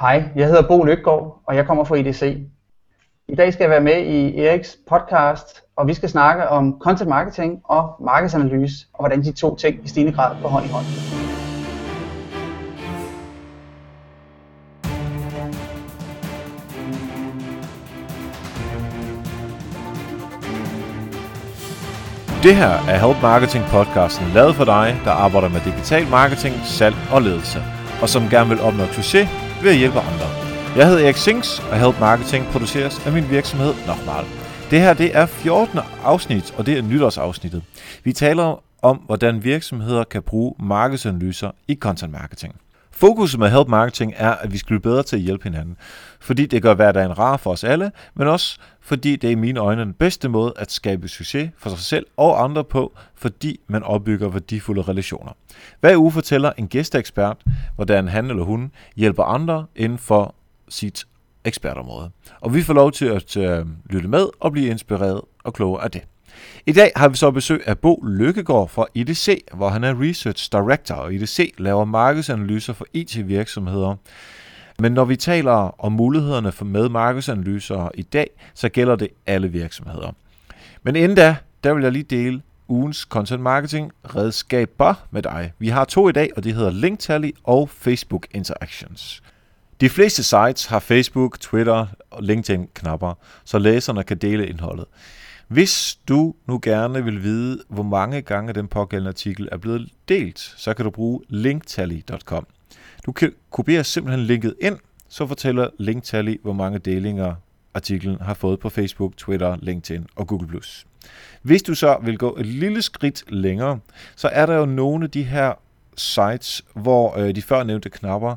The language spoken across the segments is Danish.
Hej, jeg hedder Bo Lykgaard, og jeg kommer fra IDC. I dag skal jeg være med i Eriks podcast, og vi skal snakke om content marketing og markedsanalyse, og hvordan de to ting i stigende grad går hånd i hånd. Det her er Help Marketing podcasten lavet for dig, der arbejder med digital marketing, salg og ledelse, og som gerne vil opnå succes ved at hjælpe andre. Jeg hedder Erik Sings, og Help Marketing produceres af min virksomhed Nochmal. Det her det er 14. afsnit, og det er nytårsafsnittet. Vi taler om, hvordan virksomheder kan bruge markedsanalyser i content marketing. Fokuset med Help Marketing er, at vi skal blive bedre til at hjælpe hinanden, fordi det gør hverdagen rar for os alle, men også fordi det er i mine øjne den bedste måde at skabe succes for sig selv og andre på, fordi man opbygger værdifulde relationer. Hver uge fortæller en gæsteekspert, hvordan han eller hun hjælper andre inden for sit ekspertområde. Og vi får lov til at øh, lytte med og blive inspireret og klogere af det. I dag har vi så besøg af Bo Lykkegaard fra IDC, hvor han er Research Director, og IDC laver markedsanalyser for IT-virksomheder. Men når vi taler om mulighederne for med markedsanalyser i dag, så gælder det alle virksomheder. Men inden da, der vil jeg lige dele ugens content marketing redskaber med dig. Vi har to i dag, og det hedder Linktally og Facebook Interactions. De fleste sites har Facebook, Twitter og LinkedIn-knapper, så læserne kan dele indholdet. Hvis du nu gerne vil vide, hvor mange gange den pågældende artikel er blevet delt, så kan du bruge linktally.com. Du kan kopiere simpelthen linket ind, så fortæller Linktally, hvor mange delinger artiklen har fået på Facebook, Twitter, LinkedIn og Google+. Hvis du så vil gå et lille skridt længere, så er der jo nogle af de her sites, hvor øh, de førnævnte knapper,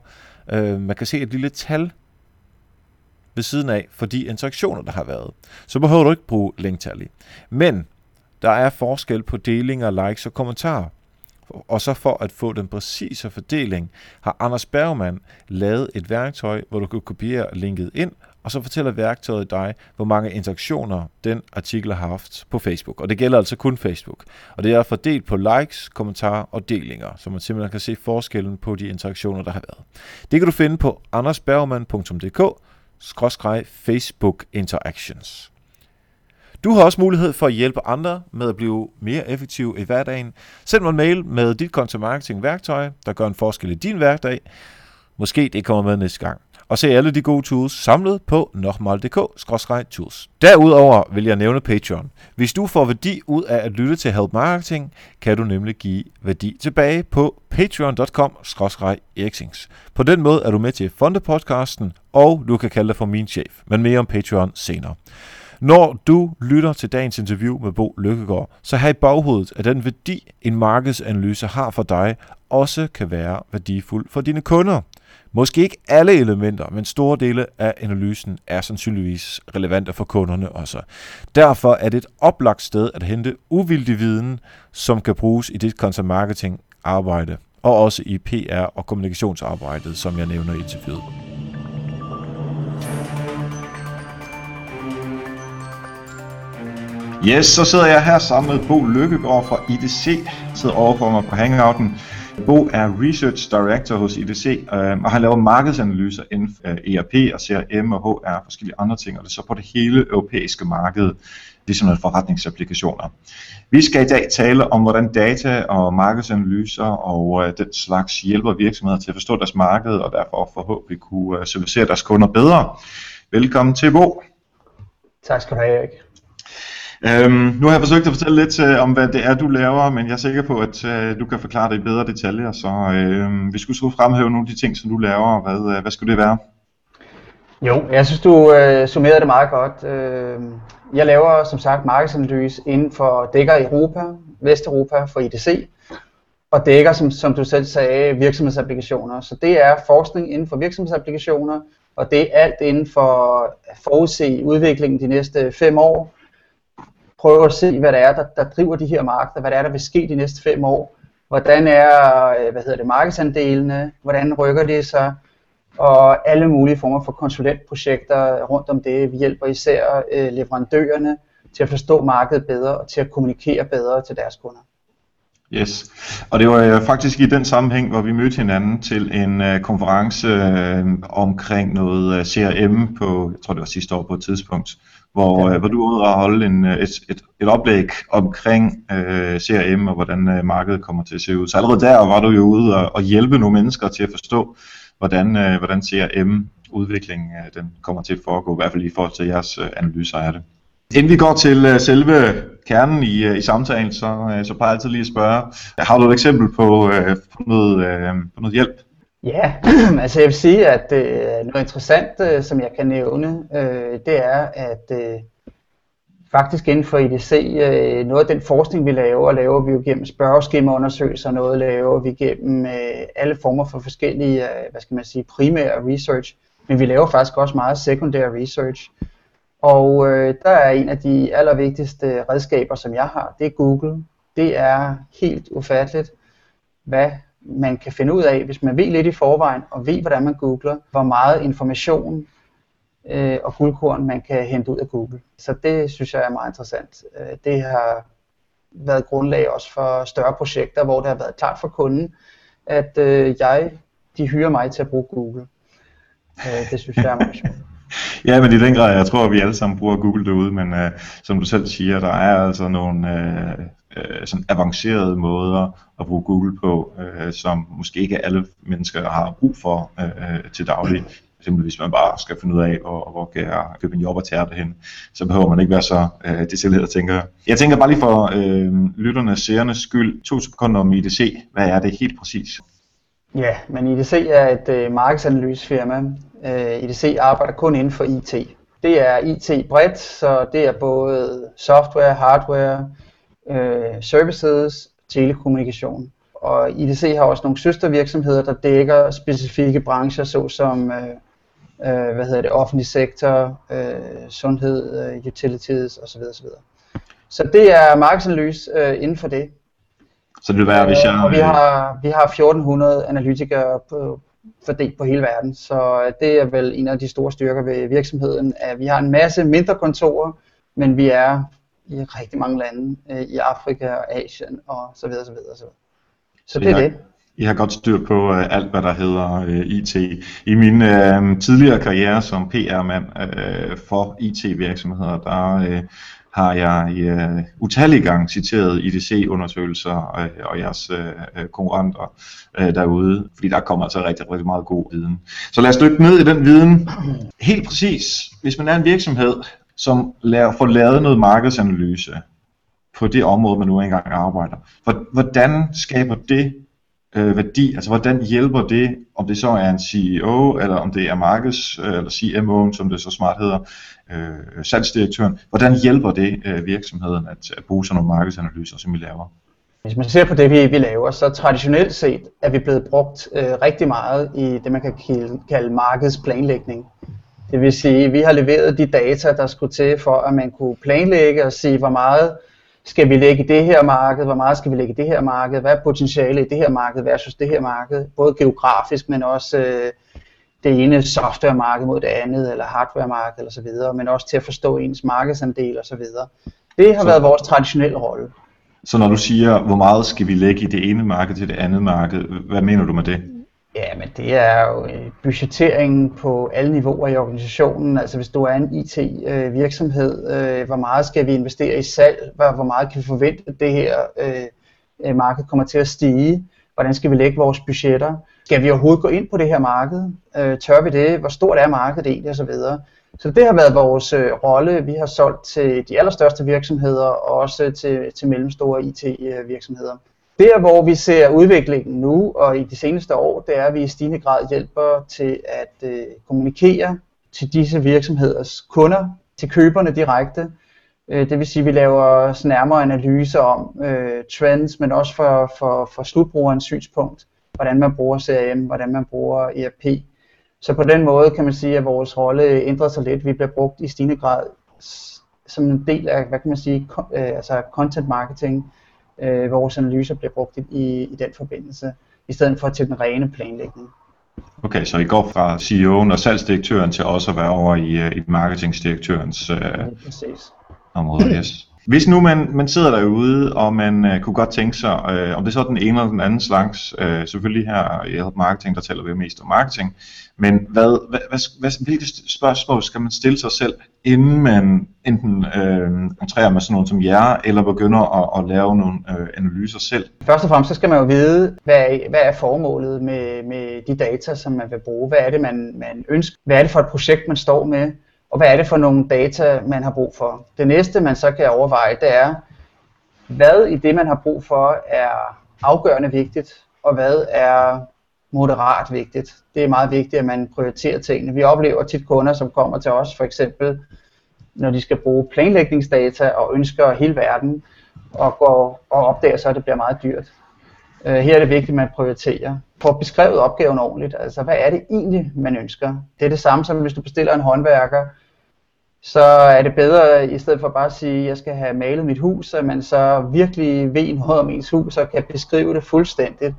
øh, man kan se et lille tal ved siden af for de interaktioner, der har været. Så behøver du ikke bruge Linktally. Men der er forskel på delinger, likes og kommentarer. Og så for at få den præcise fordeling, har Anders Bergman lavet et værktøj, hvor du kan kopiere linket ind, og så fortæller værktøjet dig, hvor mange interaktioner den artikel har haft på Facebook. Og det gælder altså kun Facebook. Og det er fordelt på likes, kommentarer og delinger, så man simpelthen kan se forskellen på de interaktioner, der har været. Det kan du finde på andersbergman.dk Facebook Interactions. Du har også mulighed for at hjælpe andre med at blive mere effektiv i hverdagen. Send mig en mail med dit content marketing værktøj, der gør en forskel i din hverdag. Måske det kommer med næste gang. Og se alle de gode tools samlet på nokmal.dk-tools. Derudover vil jeg nævne Patreon. Hvis du får værdi ud af at lytte til Help Marketing, kan du nemlig give værdi tilbage på patreon.com-eriksings. På den måde er du med til at funde podcasten, og du kan kalde dig for min chef. Men mere om Patreon senere. Når du lytter til dagens interview med Bo Lykkegaard, så har i baghovedet, at den værdi, en markedsanalyse har for dig, også kan være værdifuld for dine kunder. Måske ikke alle elementer, men store dele af analysen er sandsynligvis relevante for kunderne også. Derfor er det et oplagt sted at hente uvildig viden, som kan bruges i dit content marketing arbejde, og også i PR og kommunikationsarbejdet, som jeg nævner i interviewet. Yes, så sidder jeg her sammen med Bo Lykkegaard fra IDC, sidder overfor mig på Hangouten. Bo er Research Director hos IDC, øh, og han laver markedsanalyser inden for øh, ERP og CRM og HR og forskellige andre ting, og det er så på det hele europæiske marked, ligesom nogle forretningsapplikationer. Vi skal i dag tale om, hvordan data og markedsanalyser og øh, den slags hjælper virksomheder til at forstå deres marked, og derfor forhåbentlig kunne øh, servicere deres kunder bedre. Velkommen til Bo. Tak skal du have, Erik. Øhm, nu har jeg forsøgt at fortælle lidt øh, om, hvad det er, du laver, men jeg er sikker på, at øh, du kan forklare det i bedre detaljer. Så øh, vi skulle så fremhæve nogle af de ting, som du laver. Hvad, øh, hvad skulle det være? Jo, jeg synes, du øh, summerede det meget godt. Øh, jeg laver som sagt markedsanalyse inden for dækker Europa, Vesteuropa for IDC, og dækker, som, som du selv sagde, virksomhedsapplikationer. Så det er forskning inden for virksomhedsapplikationer, og det er alt inden for at forudse udviklingen de næste fem år, prøve at se, hvad det er, der, der driver de her markeder, hvad det er, der vil ske de næste fem år. Hvordan er øh, hvad hedder det, markedsandelene, hvordan rykker det sig, og alle mulige former for konsulentprojekter rundt om det. Vi hjælper især øh, leverandørerne til at forstå markedet bedre og til at kommunikere bedre til deres kunder. Yes, og det var øh, faktisk i den sammenhæng, hvor vi mødte hinanden til en øh, konference øh, omkring noget øh, CRM på, jeg tror det var sidste år på et tidspunkt, hvor, ja. øh, hvor du var ude og holde en, øh, et, et, et oplæg omkring øh, CRM og hvordan øh, markedet kommer til at se ud. Så allerede der var du jo ude og, og hjælpe nogle mennesker til at forstå, hvordan, øh, hvordan CRM-udviklingen øh, den kommer til at foregå, i hvert fald i forhold til jeres øh, analyser af det. Inden vi går til uh, selve kernen i, uh, i samtalen, så, uh, så plejer jeg altid lige at spørge, har du et eksempel på, uh, på, noget, uh, på noget hjælp? Ja, altså jeg vil sige, at øh, noget interessant, øh, som jeg kan nævne, øh, det er, at øh, faktisk inden for IDC, øh, noget af den forskning, vi laver, laver vi jo gennem spørgeskemaundersøgelser, noget laver vi gennem øh, alle former for forskellige, øh, hvad skal man sige, primære research, men vi laver faktisk også meget sekundær research. Og øh, der er en af de allervigtigste redskaber, som jeg har, det er Google. Det er helt ufatteligt, hvad man kan finde ud af, hvis man ved lidt i forvejen, og ved, hvordan man googler, hvor meget information øh, og guldkorn man kan hente ud af Google. Så det synes jeg er meget interessant. Øh, det har været grundlag også for større projekter, hvor det har været klart for kunden, at øh, jeg, de hyrer mig til at bruge Google. Øh, det synes jeg er meget sjovt. ja, men i den grad, jeg tror, at vi alle sammen bruger Google derude, men øh, som du selv siger, der er altså nogle øh, sådan avancerede måder at bruge Google på, uh, som måske ikke alle mennesker har brug for uh, til daglig. Simpelthen hvis man bare skal finde ud af, hvor, hvor kan jeg købe en job og tærte hen, så behøver man ikke være så uh, detaljeret, tænker jeg. Jeg tænker bare lige for uh, lytternes, seernes skyld, to sekunder om IDC. Hvad er det helt præcis? Ja, men IDC er et uh, markedsanalysefirma, Øh, IDC arbejder kun inden for IT. Det er IT bredt, så det er både software, hardware, øh, services, telekommunikation. Og IDC har også nogle søstervirksomheder, der dækker specifikke brancher, såsom øh, øh, hvad hedder det, offentlig sektor, øh, sundhed, øh, utilities osv. osv. Så det er markedsanalyse øh, inden for det. Så det vil være, hvis jeg... Og vi har, vi har 1400 analytikere på, fordelt på hele verden. Så øh, det er vel en af de store styrker ved virksomheden, at vi har en masse mindre kontorer, men vi er i rigtig mange lande, øh, i Afrika og Asien og så videre, så videre, så videre. Så, så det er det. I har godt styr på uh, alt, hvad der hedder uh, IT. I min uh, tidligere karriere som PR-mand uh, for IT-virksomheder, der uh, har jeg uh, utallige gange citeret IDC-undersøgelser uh, og jeres uh, konkurrenter uh, derude, fordi der kommer altså rigtig, rigtig meget god viden. Så lad os dykke ned i den viden. Helt præcis, hvis man er en virksomhed, som laver, får lavet noget markedsanalyse på det område, man nu engang arbejder, hvordan skaber det øh, værdi, altså hvordan hjælper det, om det så er en CEO, eller om det er markeds, øh, eller CMO, som det så smart hedder, øh, salgsdirektøren, hvordan hjælper det øh, virksomheden at, at bruge sådan nogle markedsanalyser, som vi laver? Hvis man ser på det, vi, vi laver, så traditionelt set er vi blevet brugt øh, rigtig meget i det, man kan kalde, kalde markedsplanlægning. Det vil sige, at vi har leveret de data, der skulle til for, at man kunne planlægge og sige, hvor meget skal vi lægge i det her marked, hvor meget skal vi lægge i det her marked, hvad er potentialet i det her marked versus det her marked, både geografisk, men også øh, det ene softwaremarked mod det andet, eller hardwaremarked eller så videre, men også til at forstå ens markedsandel og så videre. Det har så, været vores traditionelle rolle. Så når du siger, hvor meget skal vi lægge i det ene marked til det andet marked, hvad mener du med det? Ja, men det er jo øh, budgettering budgetteringen på alle niveauer i organisationen. Altså hvis du er en IT-virksomhed, øh, øh, hvor meget skal vi investere i salg? Hvor meget kan vi forvente, at det her øh, øh, marked kommer til at stige? Hvordan skal vi lægge vores budgetter? Skal vi overhovedet gå ind på det her marked? Tør vi det? Hvor stort er markedet egentlig? Og så videre. Så det har været vores rolle. Vi har solgt til de allerstørste virksomheder og også til, til mellemstore IT-virksomheder. Der, hvor vi ser udviklingen nu og i de seneste år, det er, at vi i stigende grad hjælper til at øh, kommunikere til disse virksomheders kunder, til køberne direkte. Øh, det vil sige, at vi laver nærmere analyser om øh, trends, men også for, for, for slutbrugerens synspunkt, hvordan man bruger CRM, hvordan man bruger ERP. Så på den måde kan man sige, at vores rolle ændrer sig lidt. Vi bliver brugt i stigende grad som en del af, hvad kan man sige, øh, altså content marketing, øh, vores analyser bliver brugt i, i den forbindelse, i stedet for til den rene planlægning. Okay, så I går fra CEO'en og salgsdirektøren til også at være over i, øh, i marketingdirektørens øh, ja, område. Yes. Hvis nu man, man sidder derude, og man øh, kunne godt tænke sig, øh, om det er så den ene eller den anden slags, øh, selvfølgelig her i Marketing, der taler vi mest om marketing, men hvad, hvad, hvad, hvad, hvilke spørgsmål skal man stille sig selv, inden man enten øh, entrerer med sådan nogen som jer, eller begynder at, at lave nogle øh, analyser selv? Først og fremmest så skal man jo vide, hvad, hvad er formålet med, med de data, som man vil bruge. Hvad er det, man, man ønsker? Hvad er det for et projekt, man står med? Og hvad er det for nogle data, man har brug for? Det næste, man så kan overveje, det er, hvad i det, man har brug for, er afgørende vigtigt, og hvad er moderat vigtigt. Det er meget vigtigt, at man prioriterer tingene. Vi oplever tit kunder, som kommer til os, for eksempel når de skal bruge planlægningsdata og ønsker hele verden, og, går, og opdager så, at det bliver meget dyrt. Uh, her er det vigtigt, at man prioriterer. Få beskrevet opgaven ordentligt. Altså, hvad er det egentlig, man ønsker? Det er det samme som, hvis du bestiller en håndværker, så er det bedre, i stedet for bare at sige, at jeg skal have malet mit hus, at man så virkelig ved noget om ens hus og kan beskrive det fuldstændigt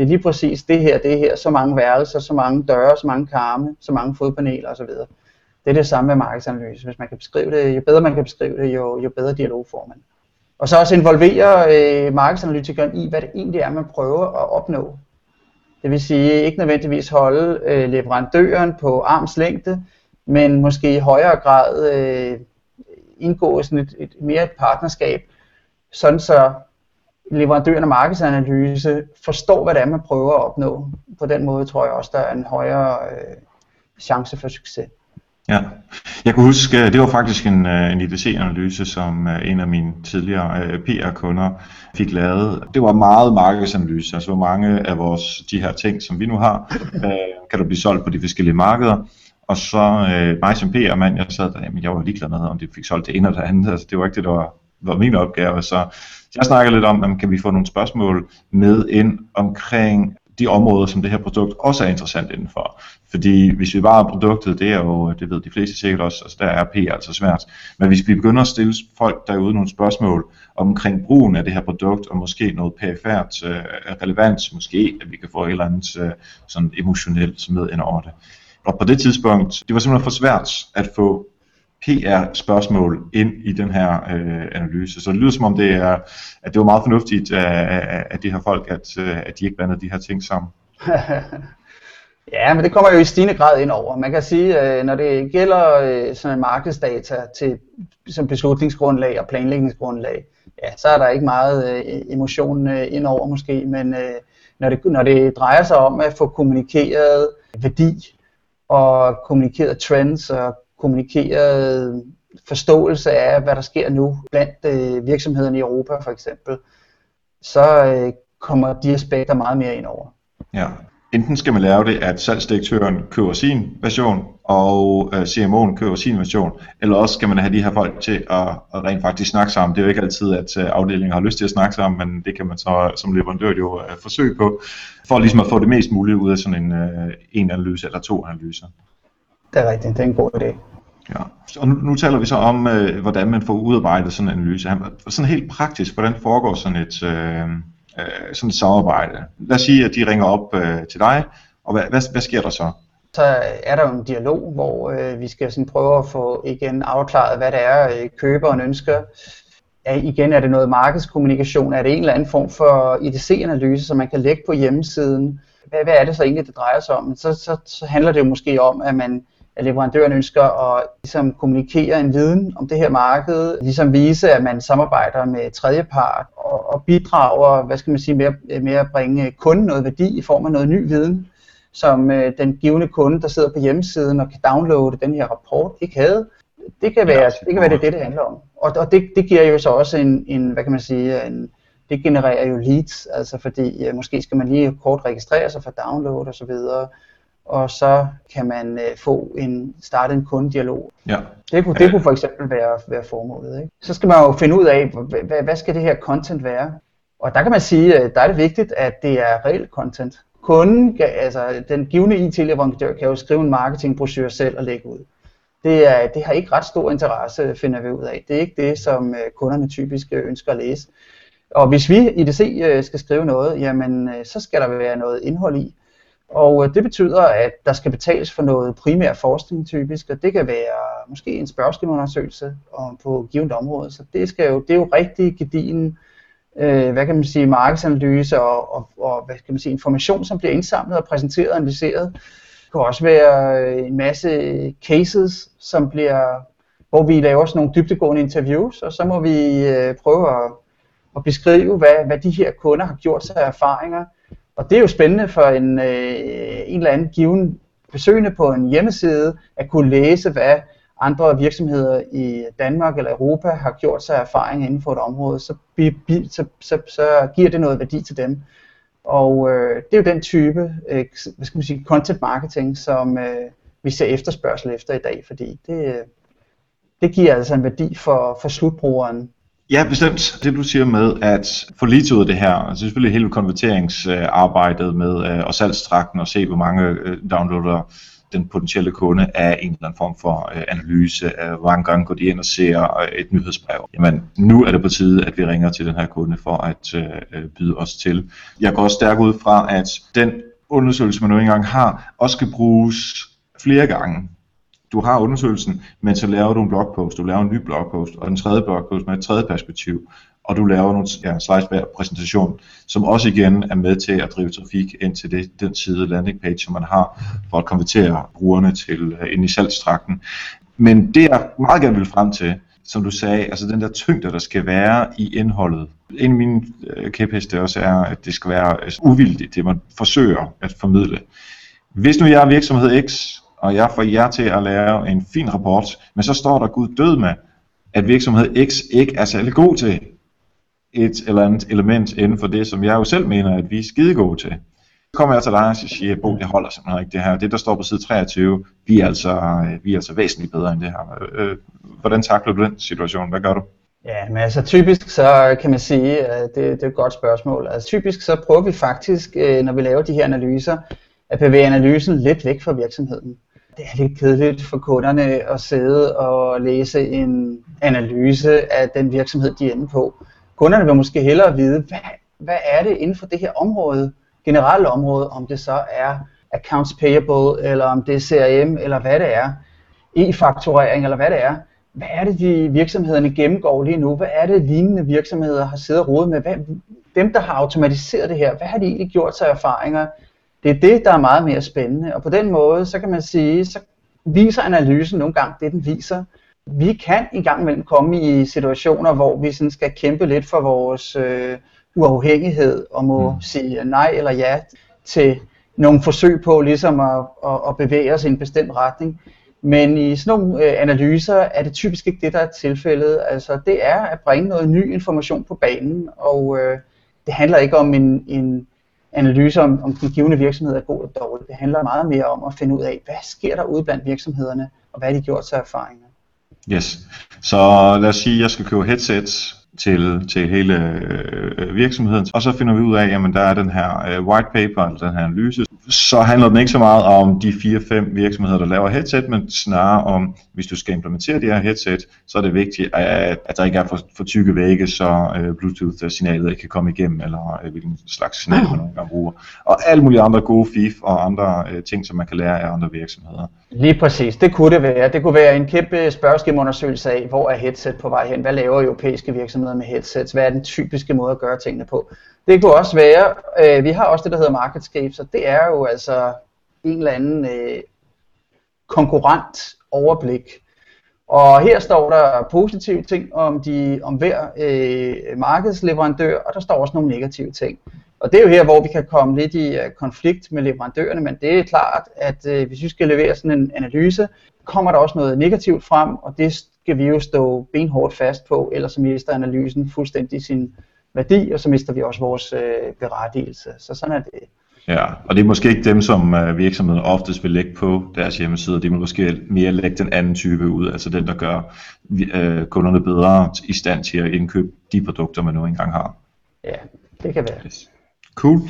det er lige præcis det her, det her, så mange værelser, så mange døre, så mange karme, så mange fodpaneler osv. Det er det samme med markedsanalyse. Hvis man kan beskrive det, jo bedre man kan beskrive det, jo, jo bedre dialog får man. Og så også involvere øh, markedsanalytikeren i, hvad det egentlig er, man prøver at opnå. Det vil sige ikke nødvendigvis holde øh, leverandøren på arms længde, men måske i højere grad øh, indgå sådan et, et mere et partnerskab, sådan så leverandøren af markedsanalyse forstår, hvad det er, man prøver at opnå. På den måde tror jeg også, der er en højere øh, chance for succes. Ja, jeg kunne huske, øh, det var faktisk en, øh, en IDC-analyse, som øh, en af mine tidligere PR-kunder fik lavet. Det var meget markedsanalyse, altså hvor mange af vores, de her ting, som vi nu har, kan der blive solgt på de forskellige markeder. Og så øh, mig som PR-mand, jeg sad der, jamen jeg var ligeglad med, om de fik solgt det ene eller det andet. Altså, det var ikke det, der var, var min opgave. Så jeg snakker lidt om, om kan vi få nogle spørgsmål med ind omkring de områder, som det her produkt også er interessant indenfor. Fordi hvis vi bare har produktet, det er jo, det ved de fleste sikkert også, altså der er P altså svært. Men hvis vi begynder at stille folk derude nogle spørgsmål omkring brugen af det her produkt, og måske noget perifært øh, relevans, måske at vi kan få et eller andet øh, sådan emotionelt med ind over det. Og på det tidspunkt, det var simpelthen for svært at få PR-spørgsmål ind i den her øh, analyse. Så det lyder som om, det er, at det var meget fornuftigt af, af de her folk, at, øh, at de ikke blandede de her ting sammen. ja, men det kommer jo i stigende grad ind over. Man kan sige, at øh, når det gælder øh, sådan en markedsdata til, som beslutningsgrundlag og planlægningsgrundlag, ja, så er der ikke meget øh, emotion øh, ind over måske, men når det, når det drejer sig om at få kommunikeret værdi og kommunikerede trends og kommunikerede forståelse af, hvad der sker nu blandt øh, virksomhederne i Europa for eksempel, så øh, kommer de aspekter meget mere ind over. Ja. Enten skal man lave det, at salgsdirektøren køber sin version, og øh, CMO'en køber sin version, eller også skal man have de her folk til at, at rent faktisk snakke sammen. Det er jo ikke altid, at øh, afdelingen har lyst til at snakke sammen, men det kan man så som leverandør jo øh, forsøge på, for ligesom at få det mest mulige ud af sådan en, øh, en analyse eller to analyser. Det er rigtigt, det er en god idé. Ja. Og nu, nu taler vi så om, øh, hvordan man får udarbejdet sådan en analyse. Sådan helt praktisk, hvordan foregår sådan et, øh, øh, sådan et samarbejde? Lad os sige, at de ringer op øh, til dig, og hvad, hvad, hvad sker der så? Så er der jo en dialog, hvor øh, vi skal sådan prøve at få igen afklaret, hvad det er, øh, køberen ønsker. Er, igen, er det noget markedskommunikation? Er det en eller anden form for IDC-analyse, som man kan lægge på hjemmesiden? Hvad, hvad er det så egentlig, det drejer sig om? Så, så, så handler det jo måske om, at man at leverandøren ønsker at ligesom, kommunikere en viden om det her marked, ligesom vise, at man samarbejder med tredjepart og, og bidrager, hvad skal man sige, med, med at bringe kunden noget værdi i form af noget ny viden, som øh, den givende kunde, der sidder på hjemmesiden og kan downloade den her rapport, ikke havde. Det kan være, det, kan være det, det, det handler om. Og, og det, det giver jo så også en, en hvad kan man sige, en, det genererer jo leads, altså fordi øh, måske skal man lige kort registrere sig for download og så videre og så kan man øh, få en starte en kundedialog. Ja. Det kunne, det kunne for eksempel være, være formålet. Ikke? Så skal man jo finde ud af, hvad, hvad skal det her content være? Og der kan man sige, at der er det vigtigt, at det er reelt content. Kunden, altså den givende IT-leverandør, kan jo skrive en marketingbrochure selv og lægge ud. Det, er, det har ikke ret stor interesse, finder vi ud af. Det er ikke det, som øh, kunderne typisk ønsker at læse. Og hvis vi i DC øh, skal skrive noget, jamen så skal der være noget indhold i og øh, det betyder, at der skal betales for noget primær forskning typisk, og det kan være måske en spørgeskemaundersøgelse på et givet område. Så det, skal jo, det er jo rigtig gedigen, øh, hvad kan man sige, markedsanalyse og, og, og, hvad kan man sige, information, som bliver indsamlet og præsenteret og analyseret. Det kan også være øh, en masse cases, som bliver, hvor vi laver sådan nogle dybdegående interviews, og så må vi øh, prøve at, at beskrive, hvad, hvad de her kunder har gjort sig af erfaringer, og det er jo spændende for en, øh, en eller anden given besøgende på en hjemmeside at kunne læse, hvad andre virksomheder i Danmark eller Europa har gjort sig erfaring inden for et område, så, så, så, så giver det noget værdi til dem. Og øh, det er jo den type øh, hvad skal man sige, content marketing, som øh, vi ser efterspørgsel efter i dag, fordi det, øh, det giver altså en værdi for, for slutbrugeren Ja, bestemt. Det du siger med at få lige ud af det her, altså selvfølgelig hele konverteringsarbejdet med øh, og salgstrakten og se, hvor mange øh, downloader den potentielle kunde af en eller anden form for øh, analyse af, hvor mange gange går de ind og ser øh, et nyhedsbrev. Jamen, nu er det på tide, at vi ringer til den her kunde for at øh, øh, byde os til. Jeg går også stærkt ud fra, at den undersøgelse, man nu engang har, også skal bruges flere gange du har undersøgelsen, men så laver du en blogpost, du laver en ny blogpost, og en tredje blogpost med et tredje perspektiv, og du laver nogle ja, slides hver præsentation, som også igen er med til at drive trafik ind til det, den side landing page, som man har, for at konvertere brugerne til uh, ind i salgstrakten. Men det jeg meget gerne vil frem til, som du sagde, altså den der tyngde, der skal være i indholdet. En af mine uh, kæpheste også er, at det skal være altså, uvildigt, det man forsøger at formidle. Hvis nu jeg er virksomhed X, og jeg får jer til at lave en fin rapport, men så står der Gud død med, at virksomhed X ikke er særlig god til et eller andet element inden for det, som jeg jo selv mener, at vi er skide gode til. Så kommer jeg til dig og siger, Bo, det holder simpelthen ikke det her. Det, der står på side 23, vi er altså, øh, vi er altså væsentligt bedre end det her. Øh, hvordan takler du den situation? Hvad gør du? Ja, men altså typisk så kan man sige, at det, det er et godt spørgsmål. Altså typisk så prøver vi faktisk, øh, når vi laver de her analyser, at bevæge analysen lidt væk fra virksomheden det er lidt kedeligt for kunderne at sidde og læse en analyse af den virksomhed, de er inde på. Kunderne vil måske hellere vide, hvad, hvad er det inden for det her område, generelle område, om det så er accounts payable, eller om det er CRM, eller hvad det er, e-fakturering, eller hvad det er. Hvad er det, de virksomhederne gennemgår lige nu? Hvad er det, lignende virksomheder har siddet og rodet med? Hvad, dem, der har automatiseret det her, hvad har de egentlig gjort sig erfaringer? Det er det, der er meget mere spændende. Og på den måde, så kan man sige, så viser analysen nogle gange det, den viser. Vi kan i gang imellem komme i situationer, hvor vi sådan skal kæmpe lidt for vores øh, uafhængighed og må mm. sige nej eller ja til nogle forsøg på ligesom at, at, at bevæge os i en bestemt retning. Men i sådan nogle øh, analyser er det typisk ikke det, der er tilfældet. Altså det er at bringe noget ny information på banen, og øh, det handler ikke om en, en analyse om, om den givende virksomhed er god eller dårlig. Det handler meget mere om at finde ud af, hvad sker der ude blandt virksomhederne, og hvad har de gjort sig erfaringer. Yes. Så lad os sige, at jeg skal købe headsets til, til hele øh, virksomheden, og så finder vi ud af, at der er den her øh, white paper, eller den her analyse, så handler den ikke så meget om de 4-5 virksomheder, der laver headset, men snarere om, hvis du skal implementere det her headset, så er det vigtigt, at, at der ikke er for, for tykke vægge, så øh, Bluetooth-signalet ikke kan komme igennem, eller øh, hvilken slags signal man nogle gange bruger. Og alle mulige andre gode fif og andre øh, ting, som man kan lære af andre virksomheder. Lige præcis, det kunne det være. Det kunne være en kæmpe spørgeskemaundersøgelse af, hvor er headset på vej hen? Hvad laver europæiske virksomheder med headsets? Hvad er den typiske måde at gøre tingene på? Det kunne også være, øh, vi har også det, der hedder Marketscape, så det er jo altså en eller anden øh, konkurrent overblik. Og her står der positive ting om, de, om hver øh, markedsleverandør, og der står også nogle negative ting. Og det er jo her, hvor vi kan komme lidt i uh, konflikt med leverandørerne, men det er klart, at øh, hvis vi skal levere sådan en analyse, kommer der også noget negativt frem, og det skal vi jo stå benhårdt fast på, ellers så mister analysen fuldstændig sin værdi, og så mister vi også vores øh, berettigelse. Så sådan er det. Ja, og det er måske ikke dem, som øh, virksomheden oftest vil lægge på deres hjemmeside. De vil måske mere lægge den anden type ud, altså den, der gør øh, kunderne bedre i stand til at indkøbe de produkter, man nu engang har. Ja, det kan være. Yes. Cool.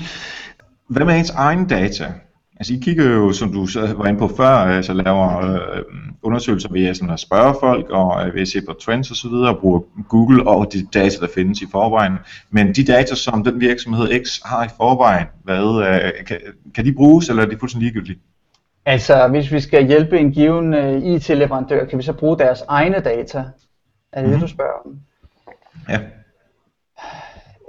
Hvad med ens egen data? Altså I kigger jo, som du var inde på før, altså laver øh, undersøgelser ved at spørge folk, og øh, ved at se på trends osv., og bruge Google og de data, der findes i forvejen. Men de data, som den virksomhed X har i forvejen, hvad, øh, kan, kan de bruges, eller er de fuldstændig ligegyldige? Altså, hvis vi skal hjælpe en given uh, IT-leverandør, kan vi så bruge deres egne data? Er det mm. det, mhm. du spørger om? Ja.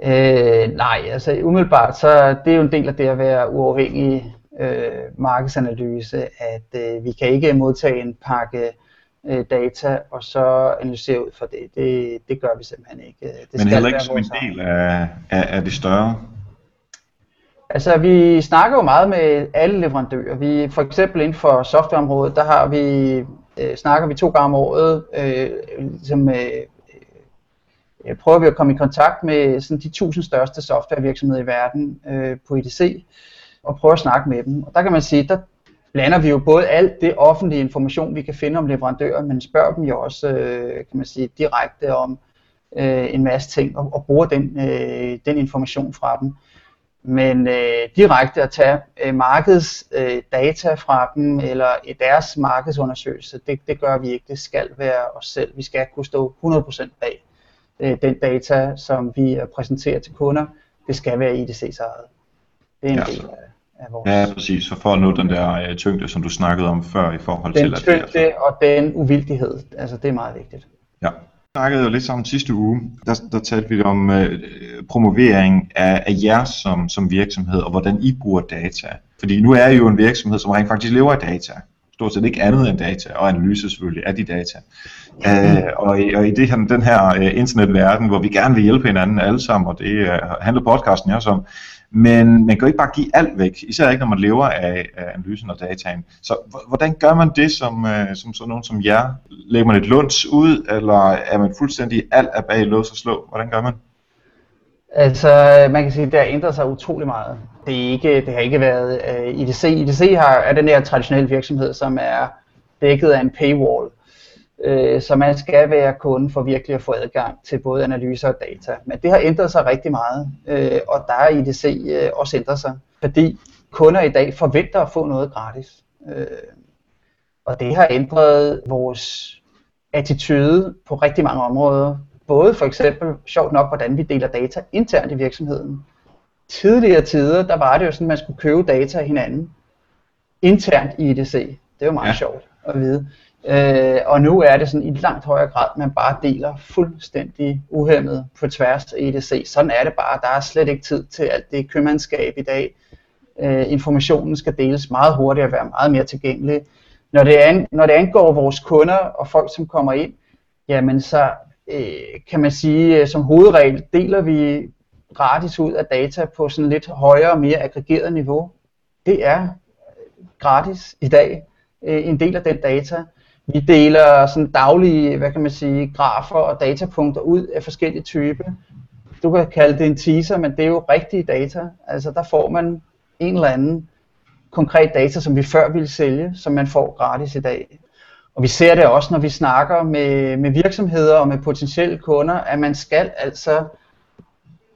Øh, nej, altså umiddelbart, så det er jo en del af det at være uafhængig øh, markedsanalyse, at øh, vi kan ikke modtage en pakke øh, data og så analysere ud fra det. Det, det gør vi simpelthen ikke. Det Men heller ikke som en del af, af, af det større? Altså, vi snakker jo meget med alle leverandører. Vi, for eksempel inden for softwareområdet, der har vi, øh, snakker vi to gange om året, øh, ligesom, øh, øh, prøver vi at komme i kontakt med sådan de tusind største softwarevirksomheder i verden øh, på IDC, og prøve at snakke med dem. Og der kan man sige, der blander vi jo både alt det offentlige information, vi kan finde om leverandører, men spørger dem jo også, øh, kan man sige, direkte om øh, en masse ting, og, og bruger den, øh, den information fra dem. Men øh, direkte at tage øh, markedsdata øh, fra dem, eller i deres markedsundersøgelse, det, det gør vi ikke. Det skal være os selv. Vi skal kunne stå 100% bag øh, den data, som vi præsenterer til kunder. Det skal være IDC's eget. Det er en ja. del af af vores... Ja, præcis. Så for at nå den der øh, tyngde, som du snakkede om før i forhold den til... Den tyngde at det, altså... og den uvildighed, altså det er meget vigtigt. Ja. Vi snakkede jo lidt sammen sidste uge, der, der talte vi om øh, promovering af, af jer som, som virksomhed, og hvordan I bruger data. Fordi nu er I jo en virksomhed, som rent faktisk lever af data. Stort set ikke andet end data, og analyse selvfølgelig af de data. Øh, og, i, og i det her, den her øh, internetverden, hvor vi gerne vil hjælpe hinanden alle sammen, og det øh, handler podcasten også om, men man kan jo ikke bare give alt væk, især ikke når man lever af, af analysen og dataen. Så hvordan gør man det som, øh, som sådan nogen som jer? Lægger man et lunds ud, eller er man fuldstændig alt er bag lås og slå? Hvordan gør man? Altså, man kan sige, at det har ændret sig utrolig meget. Det, er ikke, det har ikke været øh, uh, IDC. IDC har, er den her traditionelle virksomhed, som er dækket af en paywall. Uh, så man skal være kunde for virkelig at få adgang til både analyser og data. Men det har ændret sig rigtig meget, uh, og der er IDC uh, også ændret sig, fordi kunder i dag forventer at få noget gratis. Uh, og det har ændret vores attitude på rigtig mange områder. Både for eksempel, sjovt nok, hvordan vi deler data internt i virksomheden. Tidligere tider, der var det jo sådan, at man skulle købe data af hinanden internt i IDC. Det var meget ja. sjovt at vide. Øh, og nu er det sådan i langt højere grad, at man bare deler fuldstændig uhemmet på tværs af EDC. Sådan er det bare. Der er slet ikke tid til alt det købmandskab i dag. Øh, informationen skal deles meget hurtigere og være meget mere tilgængelig. Når det, an, når det angår vores kunder og folk, som kommer ind, jamen så øh, kan man sige, øh, som hovedregel deler vi gratis ud af data på sådan lidt højere og mere aggregeret niveau. Det er øh, gratis i dag, øh, en del af den data. Vi deler sådan daglige, hvad kan man sige, grafer og datapunkter ud af forskellige typer. Du kan kalde det en teaser, men det er jo rigtige data. Altså der får man en eller anden konkret data, som vi før ville sælge, som man får gratis i dag. Og vi ser det også, når vi snakker med, med virksomheder og med potentielle kunder, at man skal altså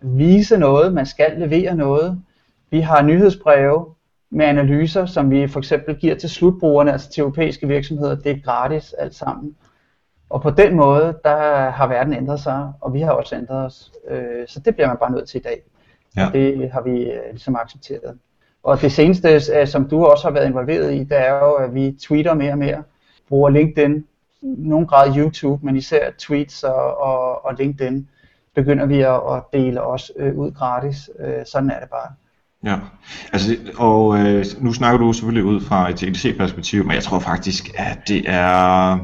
vise noget, man skal levere noget. Vi har nyhedsbreve, med analyser, som vi for eksempel giver til slutbrugerne, altså til europæiske virksomheder. Det er gratis alt sammen. Og på den måde, der har verden ændret sig, og vi har også ændret os. Øh, så det bliver man bare nødt til i dag. Ja. Det har vi øh, ligesom accepteret. Og det seneste, øh, som du også har været involveret i, det er jo, at vi tweeter mere og mere. Bruger LinkedIn, nogen grad YouTube, men især tweets og, og, og LinkedIn begynder vi at, at dele os øh, ud gratis. Øh, sådan er det bare. Ja, altså, og øh, nu snakker du selvfølgelig ud fra et EDC-perspektiv, men jeg tror faktisk, at det er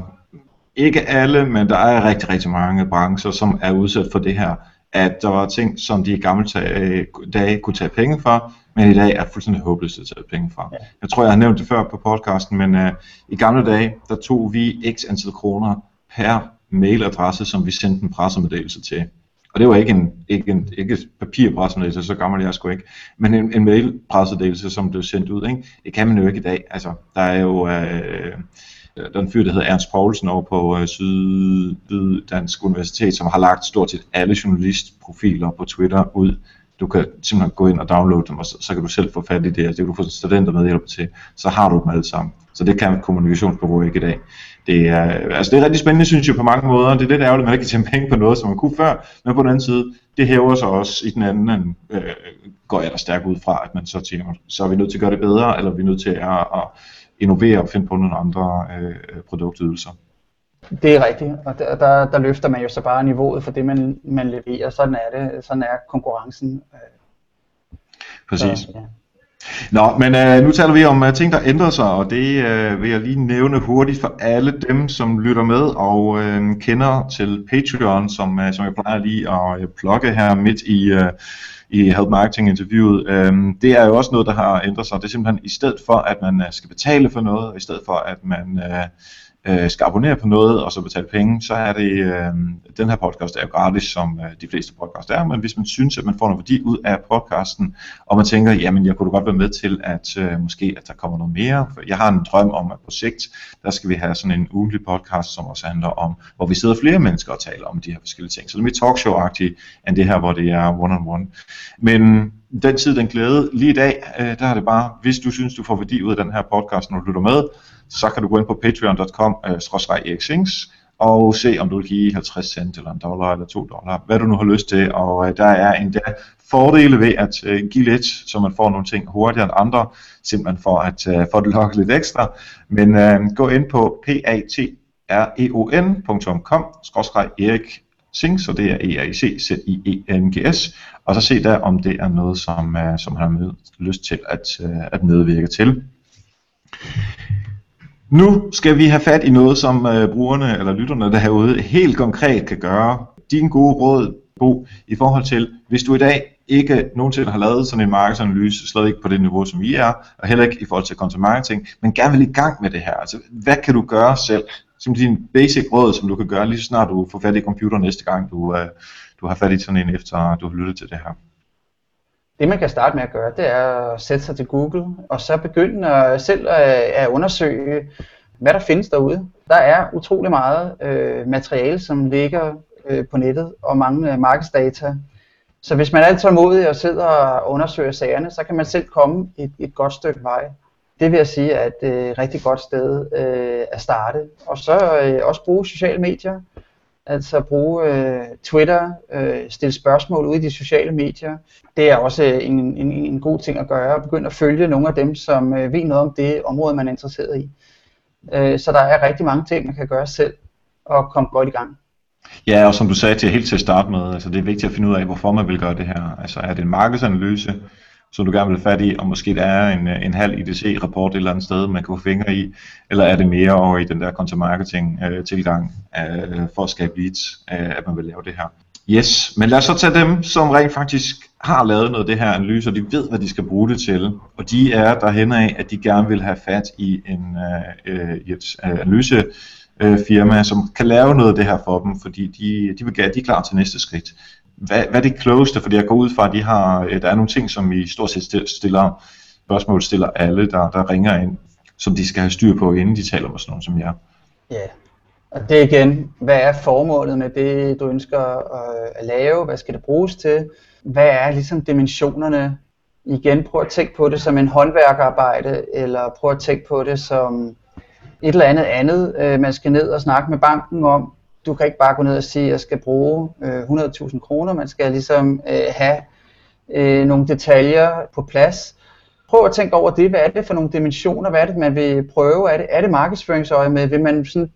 ikke alle, men der er rigtig, rigtig mange brancher, som er udsat for det her, at der var ting, som de i gamle dage kunne tage penge for, men i dag er fuldstændig håbløst at tage penge fra. Ja. Jeg tror, jeg har nævnt det før på podcasten, men uh, i gamle dage, der tog vi x antal kroner per mailadresse, som vi sendte en pressemeddelelse til. Og det var ikke en, ikke en ikke papirpressemeddelelse, så gammel jeg sgu ikke, men en, en mailpressedelse, som blev sendt ud. Ikke? Det kan man jo ikke i dag. Altså, der er jo øh, Øh, der er en fyr, der hedder Ernst Poulsen over på øh, Syddansk Universitet, som har lagt stort set alle journalistprofiler på Twitter ud. Du kan simpelthen gå ind og downloade dem, og så, så kan du selv få fat i det, og det kan du få studenter med hjælp til, så har du dem alle sammen. Så det kan kommunikationsbureau ikke i dag. Det er, altså det er rigtig spændende, synes jeg, på mange måder. Det er lidt ærgerligt, at man ikke kan tjene penge på noget, som man kunne før, men på den anden side, det hæver sig også i den anden, øh, går jeg da stærkt ud fra, at man så tænker, så er vi nødt til at gøre det bedre, eller er vi nødt til at, at innovere og finde på nogle andre øh, produktydelser. Det er rigtigt, og der, der, der løfter man jo så bare niveauet for det, man, man leverer. Sådan er det, sådan er konkurrencen. Præcis. Så, ja. Nå, men øh, nu taler vi om uh, ting, der ændrer sig, og det øh, vil jeg lige nævne hurtigt for alle dem, som lytter med og øh, kender til Patreon, som, øh, som jeg plejer lige at øh, plukke her midt i, øh, i Help Marketing interviewet. Øh, det er jo også noget, der har ændret sig. Det er simpelthen i stedet for, at man øh, skal betale for noget, og i stedet for, at man... Øh, øh, skal abonnere på noget og så betale penge, så er det, øh, den her podcast er jo gratis, som øh, de fleste podcast er, men hvis man synes, at man får noget værdi ud af podcasten, og man tænker, jamen jeg kunne godt være med til, at øh, måske at der kommer noget mere, for jeg har en drøm om, at på sigt, der skal vi have sådan en ugentlig podcast, som også handler om, hvor vi sidder flere mennesker og taler om de her forskellige ting. Så det er mere talkshow-agtigt, end det her, hvor det er one-on-one. Men den tid, den glæde, lige i dag, øh, der er det bare, hvis du synes, du får værdi ud af den her podcast, når du lytter med, så kan du gå ind på patreon.com øh, og se om du vil give 50 cent eller en dollar eller 2 dollar, hvad du nu har lyst til, og øh, der er endda fordele ved at øh, give lidt, så man får nogle ting hurtigere end andre, simpelthen for at øh, få det lokket lidt ekstra, men øh, gå ind på patreon.com, skråstreg Erik Sing, så det er e r i c z i e n g s og så se der, om det er noget, som, uh, som han har lyst til at, uh, at medvirke til. Nu skal vi have fat i noget, som uh, brugerne eller lytterne derude helt konkret kan gøre. Din gode råd, Bo, i forhold til, hvis du i dag ikke nogensinde har lavet sådan en markedsanalyse, slet ikke på det niveau, som I er, og heller ikke i forhold til content marketing, men gerne vil i gang med det her. Altså, hvad kan du gøre selv? Som din basic råd, som du kan gøre lige så snart du får fat i computer næste gang, du, øh, du har fat i sådan en, efter du har lyttet til det her. Det man kan starte med at gøre, det er at sætte sig til Google, og så begynde at selv øh, at undersøge, hvad der findes derude. Der er utrolig meget øh, materiale, som ligger øh, på nettet, og mange øh, markedsdata. Så hvis man er tålmodig og sidder og undersøger sagerne, så kan man selv komme et, et godt stykke vej. Det vil jeg sige er et øh, rigtig godt sted øh, at starte. Og så øh, også bruge sociale medier. Altså bruge øh, Twitter, øh, stille spørgsmål ud i de sociale medier. Det er også en, en, en god ting at gøre. Begynde at følge nogle af dem, som øh, ved noget om det område, man er interesseret i. Øh, så der er rigtig mange ting, man kan gøre selv og komme godt i gang. Ja, og som du sagde til helt til at starte med, altså det er vigtigt at finde ud af, hvorfor man vil gøre det her. Altså er det en markedsanalyse, som du gerne vil have fat i, og måske der er en, øh, en halv IDC-rapport et eller andet sted, man kan få fingre i, eller er det mere over i den der content marketing-tilgang øh, øh, for at skabe leads, øh, at man vil lave det her. Yes, men lad os så tage dem, som rent faktisk har lavet noget af det her analyse, og de ved, hvad de skal bruge det til, og de er derhen af, at de gerne vil have fat i, en, øh, øh et øh, analyse firma, som kan lave noget af det her for dem, fordi de, de, vil, de er klar til næste skridt hvad, hvad er det klogeste? Fordi jeg går ud fra, at de har, øh, der er nogle ting, som I stort set stiller, spørgsmål stiller alle, der, der ringer ind, som de skal have styr på, inden de taler med sådan nogen som jer. Ja, og det igen, hvad er formålet med det, du ønsker øh, at lave? Hvad skal det bruges til? Hvad er ligesom dimensionerne? Igen, prøv at tænke på det som en håndværkerarbejde, eller prøv at tænke på det som et eller andet andet, øh, man skal ned og snakke med banken om, du kan ikke bare gå ned og sige, at jeg skal bruge øh, 100.000 kroner. Man skal ligesom øh, have øh, nogle detaljer på plads. Prøv at tænke over det. Hvad er det for nogle dimensioner? Hvad er det, man vil prøve? Er det, er det markedsføringsøje med? Vil man sådan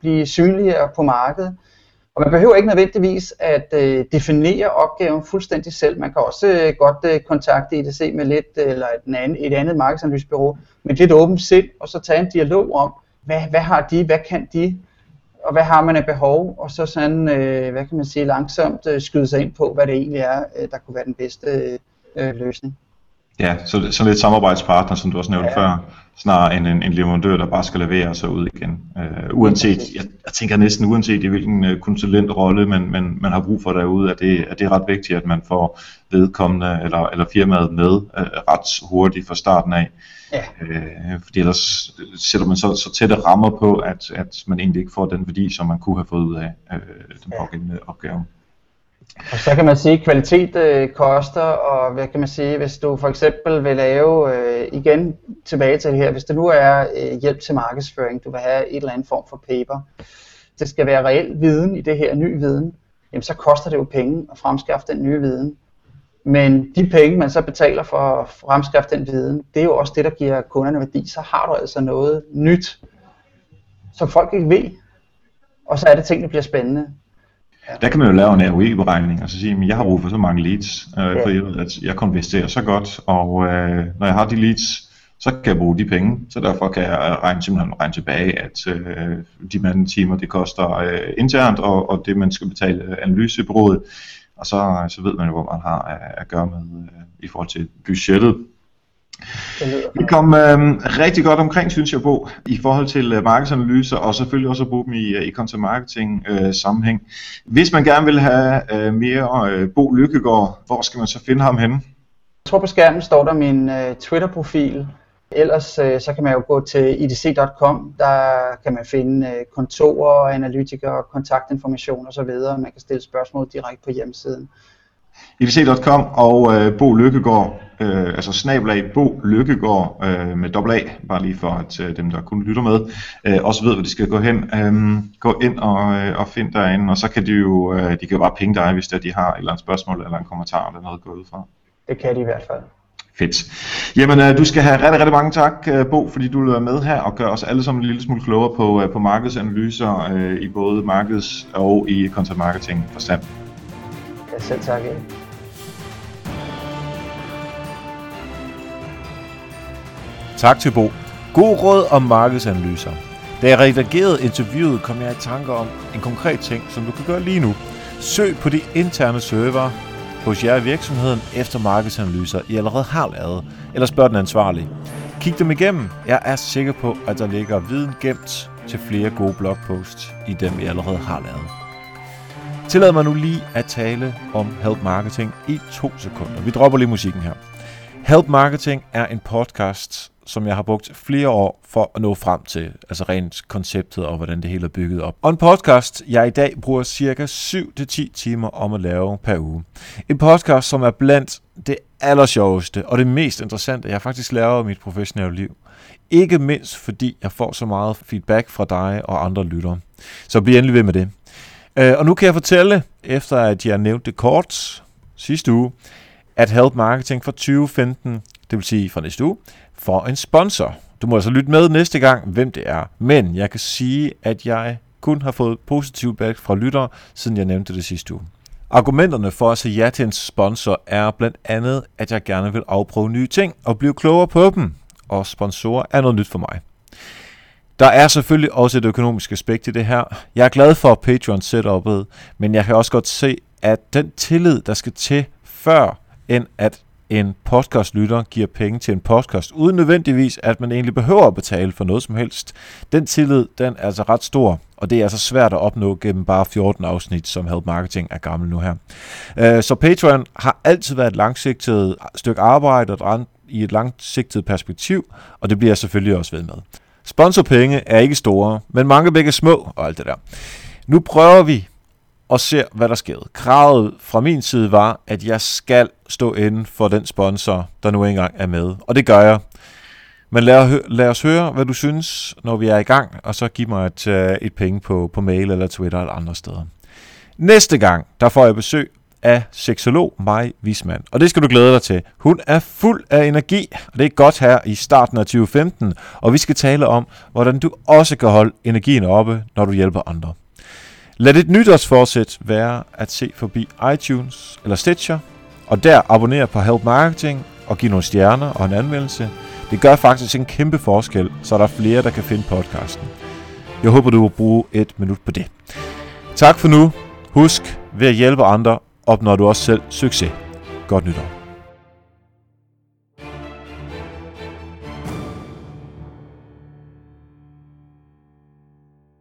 blive synligere på markedet? Og man behøver ikke nødvendigvis at øh, definere opgaven fuldstændig selv. Man kan også øh, godt øh, kontakte IDC med lidt, øh, eller et andet, et andet markedsanalysebyrå med lidt åbent sind, og så tage en dialog om, hvad, hvad har de, hvad kan de, og hvad har man af behov, og så sådan, øh, hvad kan man sige, langsomt øh, skyde sig ind på, hvad det egentlig er, øh, der kunne være den bedste øh, løsning. Ja, så, så lidt samarbejdspartner, som du også nævnte ja. før, snarere end en, en leverandør, der bare skal levere sig ud igen. Øh, uanset, jeg, jeg tænker næsten uanset i hvilken uh, konsulentrolle man, man, man har brug for derude, at det, at det er ret vigtigt, at man får vedkommende eller, eller firmaet med uh, ret hurtigt fra starten af. Ja. Øh, fordi ellers sætter man så, så tætte rammer på, at, at man egentlig ikke får den værdi, som man kunne have fået ud af øh, den pågældende opgave. Og så kan man sige, at kvalitet øh, koster, og hvad kan man sige, hvis du for eksempel vil lave, øh, igen tilbage til det her, hvis det nu er øh, hjælp til markedsføring, du vil have et eller andet form for paper, det skal være reel viden i det her, ny viden, jamen så koster det jo penge at fremskaffe den nye viden. Men de penge, man så betaler for at fremskaffe den viden, det er jo også det, der giver kunderne værdi. Så har du altså noget nyt, som folk ikke ved. Og så er det ting, der bliver spændende. Ja. Der kan man jo lave en ROI-beregning og så sige, at jeg har brug for så mange leads, øh, ja. for jeg ved, at jeg konverterer så godt, og øh, når jeg har de leads, så kan jeg bruge de penge. Så derfor kan jeg regne, simpelthen regne tilbage, at øh, de mandetimer, det koster øh, internt, og, og det man skal betale analysebureauet, og så, så ved man jo, hvor man har at, at gøre med øh, i forhold til budgettet. Vi kom øh, rigtig godt omkring, synes jeg, på i forhold til øh, markedsanalyser, og selvfølgelig også at bruge dem i, øh, i content marketing øh, sammenhæng. Hvis man gerne vil have øh, mere øh, Bo Lykkegaard, hvor skal man så finde ham henne? Jeg tror på skærmen står der min øh, Twitter-profil. Ellers øh, så kan man jo gå til idc.com, der kan man finde øh, kontorer, analytikere, kontaktinformation osv. Man kan stille spørgsmål direkte på hjemmesiden. IDC.com og øh, Bo Lykkegaard, øh, altså snabelag Bo Lykkegaard øh, med dobbelt A, bare lige for at øh, dem, der kun lytter med, øh, også ved, hvor de skal gå hen. Øh, gå ind og, øh, og find derinde, og så kan de jo, øh, de kan jo bare pinge dig, hvis der, de har et eller andet spørgsmål eller en kommentar eller noget gået ud fra. Det kan de i hvert fald. Fedt. Jamen, øh, du skal have rigtig, rigtig mange tak, øh, Bo, fordi du er med her og gør os alle sammen en lille smule klogere på, øh, på markedsanalyser øh, i både markeds- og i content marketing forstand. Ja, selv tak. Ja. Tak til Bo. God råd om markedsanalyser. Da jeg redigerede interviewet, kom jeg i tanker om en konkret ting, som du kan gøre lige nu. Søg på de interne server hos jer i virksomheden efter markedsanalyser, I allerede har lavet, eller spørg den ansvarlige. Kig dem igennem. Jeg er sikker på, at der ligger viden gemt til flere gode blogposts i dem, I allerede har lavet. Tillad mig nu lige at tale om Help Marketing i to sekunder. Vi dropper lige musikken her. Help Marketing er en podcast, som jeg har brugt flere år for at nå frem til, altså rent konceptet og hvordan det hele er bygget op. Og en podcast, jeg i dag bruger cirka 7-10 timer om at lave per uge. En podcast, som er blandt det allersjoveste og det mest interessante, jeg faktisk laver i mit professionelle liv. Ikke mindst fordi jeg får så meget feedback fra dig og andre lyttere. Så bliv endelig ved med det. Øh, og nu kan jeg fortælle, efter at jeg nævnte det kort sidste uge, at Help Marketing for 2015, det vil sige fra næste uge, for en sponsor. Du må altså lytte med næste gang, hvem det er. Men jeg kan sige, at jeg kun har fået positiv back fra lyttere, siden jeg nævnte det sidste uge. Argumenterne for at sige ja til en sponsor er blandt andet, at jeg gerne vil afprøve nye ting og blive klogere på dem. Og sponsorer er noget nyt for mig. Der er selvfølgelig også et økonomisk aspekt i det her. Jeg er glad for Patreon setupet, men jeg kan også godt se, at den tillid, der skal til før, end at en podcastlytter giver penge til en podcast, uden nødvendigvis, at man egentlig behøver at betale for noget som helst. Den tillid, den er altså ret stor, og det er altså svært at opnå gennem bare 14 afsnit, som Help Marketing er gammel nu her. Øh, så Patreon har altid været et langsigtet stykke arbejde og i et langsigtet perspektiv, og det bliver jeg selvfølgelig også ved med. Sponsorpenge er ikke store, men mange begge små og alt det der. Nu prøver vi og ser, hvad der sker. Kravet fra min side var, at jeg skal stå inden for den sponsor, der nu engang er med. Og det gør jeg. Men lad, lad os høre, hvad du synes, når vi er i gang, og så giv mig et, øh, et penge på, på mail eller Twitter eller andre steder. Næste gang, der får jeg besøg af seksolog Maj Wisman. Og det skal du glæde dig til. Hun er fuld af energi, og det er godt her i starten af 2015. Og vi skal tale om, hvordan du også kan holde energien oppe, når du hjælper andre. Lad dit nytårsforsæt være at se forbi iTunes eller Stitcher, og der abonner på Help Marketing og giv nogle stjerner og en anmeldelse. Det gør faktisk en kæmpe forskel, så der er flere, der kan finde podcasten. Jeg håber, du vil bruge et minut på det. Tak for nu. Husk, ved at hjælpe andre, opnår du også selv succes. Godt nytår.